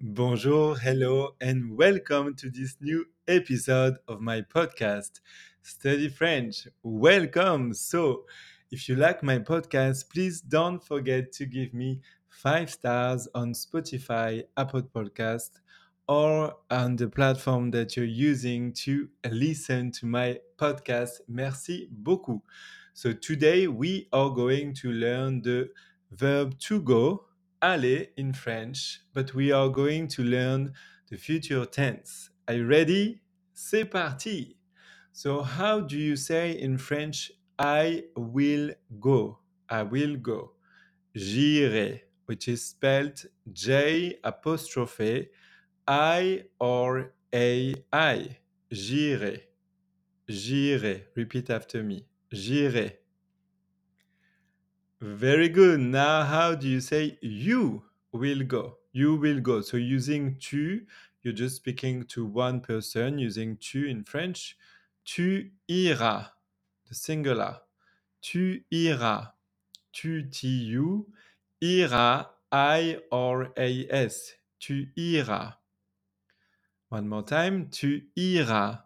Bonjour, hello, and welcome to this new episode of my podcast, Study French. Welcome. So, if you like my podcast, please don't forget to give me five stars on Spotify, Apple Podcast, or on the platform that you're using to listen to my podcast. Merci beaucoup. So, today we are going to learn the verb to go aller in French, but we are going to learn the future tense. Are you ready? C'est parti! So, how do you say in French, I will go? I will go. J'irai, which is spelled J apostrophe I or A I. J'irai. J'irai. Repeat after me. J'irai. Very good. Now, how do you say you will go? You will go. So, using tu, you're just speaking to one person using tu in French. Tu iras, the singular. Tu iras. Tu, T-U, ira, I or A-S. Tu iras. One more time. Tu iras.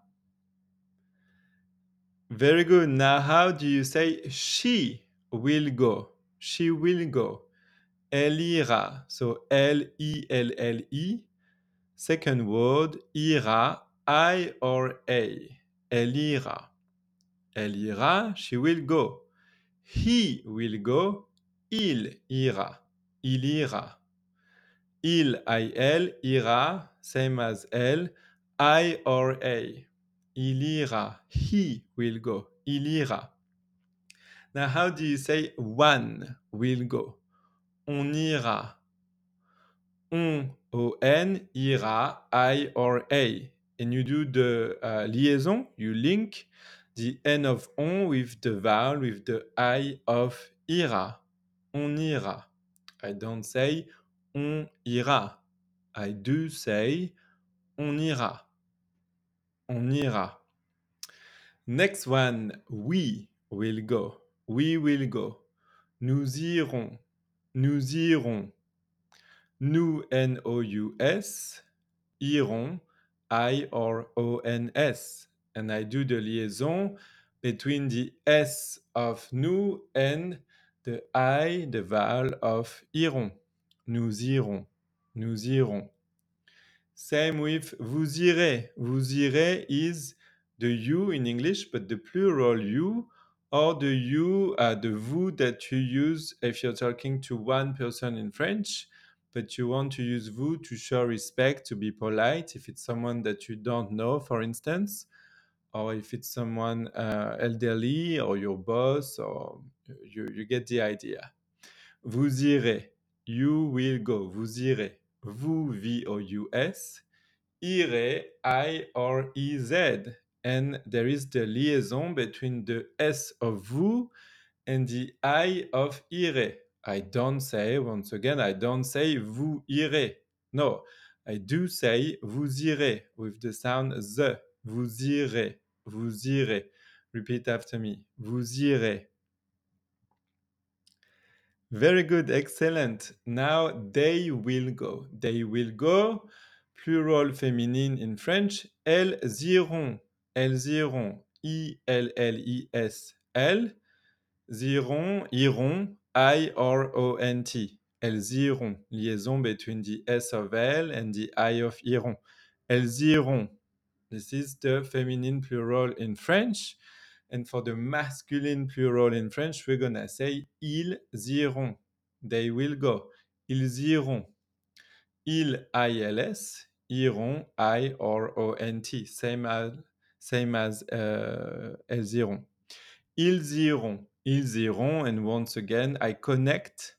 Very good. Now, how do you say she will go? She will go. Elle ira. So L-I-L-L-I. Second word, ira, I or A. Elle ira. Elle ira, she will go. He will go, il ira. Il ira. Il, I-L, ira, same as elle, I or A. Il ira. He will go. Il ira. Now, how do you say one will go? On ira. On, O-N, ira, I or A. And you do the uh, liaison, you link the N of on with the vowel with the I of ira. On ira. I don't say on ira. I do say on ira. On ira. Next one, we will go. We will go. Nous irons. Nous irons. Nous, N-O-U-S. Irons, I-R-O-N-S. And I do the liaison between the S of nous and the I, the vowel of irons. Nous irons. Nous irons. Same with vous irez. Vous irez is the you in English, but the plural you or the you, uh, the vous that you use if you're talking to one person in French, but you want to use vous to show respect, to be polite. If it's someone that you don't know, for instance, or if it's someone uh, elderly or your boss, or you, you get the idea. Vous irez. You will go. Vous irez. Vous, V-O-U-S. Irez, I or E-Z. And there is the liaison between the S of vous and the I of irez. I don't say, once again, I don't say vous irez. No, I do say vous irez with the sound the. Vous irez. Vous irez. Repeat after me. Vous irez. Very good, excellent. Now they will go. They will go. Plural féminine in French. Elles iront. Elles iront. I-L-L-I-S. Elles iront. Iront. I or O-N-T. Elles iront. Liaison between the S of L and the I of iront. Elles iront. This is the feminine plural in French. And for the masculine plural in French, we're to say ils iront. They will go. Ils iront. Ils, I-L-S, iront, I or O-N-T. Same as, same as uh, elles iront. Ils iront. Ils iront. And once again, I connect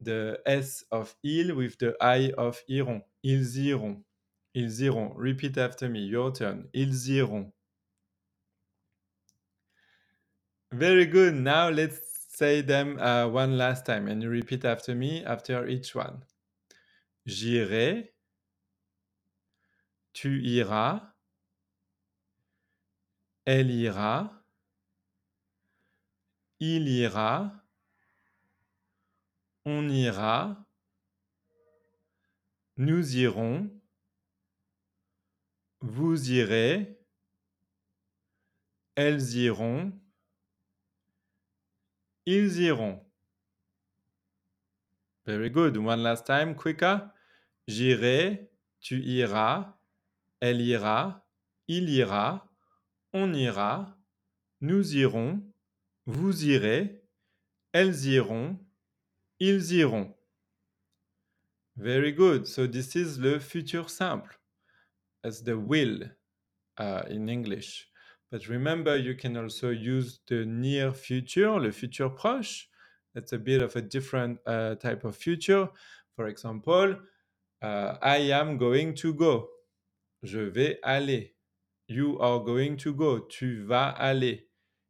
the S of il with the I of iront. Ils iront. Ils iront. Repeat after me. Your turn. Ils iront. Very good. Now let's say them uh, one last time and you repeat after me after each one. J'irai. Tu iras. Elle ira. Il ira. On ira. nous irons, vous irez, elles iront, ils iront. Very good. One last time, quicker. J'irai, tu iras, elle ira, il ira, on ira, nous irons, vous irez, elles iront, ils iront. Very good. So this is le futur simple. As the will uh, in English. But remember, you can also use the near future, le futur proche. That's a bit of a different uh, type of future. For example, uh, I am going to go. Je vais aller. You are going to go. Tu vas aller.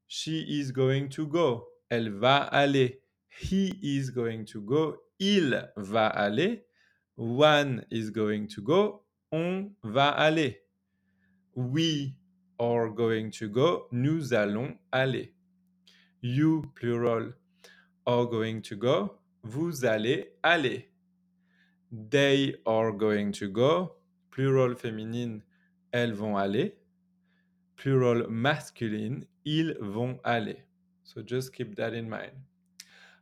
She is going to go. Elle va aller. He is going to go. Il va aller. One is going to go. On va aller. We are going to go. Nous allons aller. You, plural, are going to go. Vous allez aller. They are going to go. Plural féminine, elles vont aller. Plural masculine, ils vont aller. So just keep that in mind.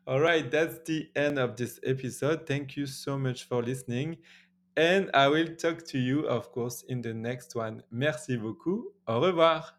All right, that's the end of this episode. Thank you so much for listening. And I will talk to you, of course, in the next one. Merci beaucoup. Au revoir.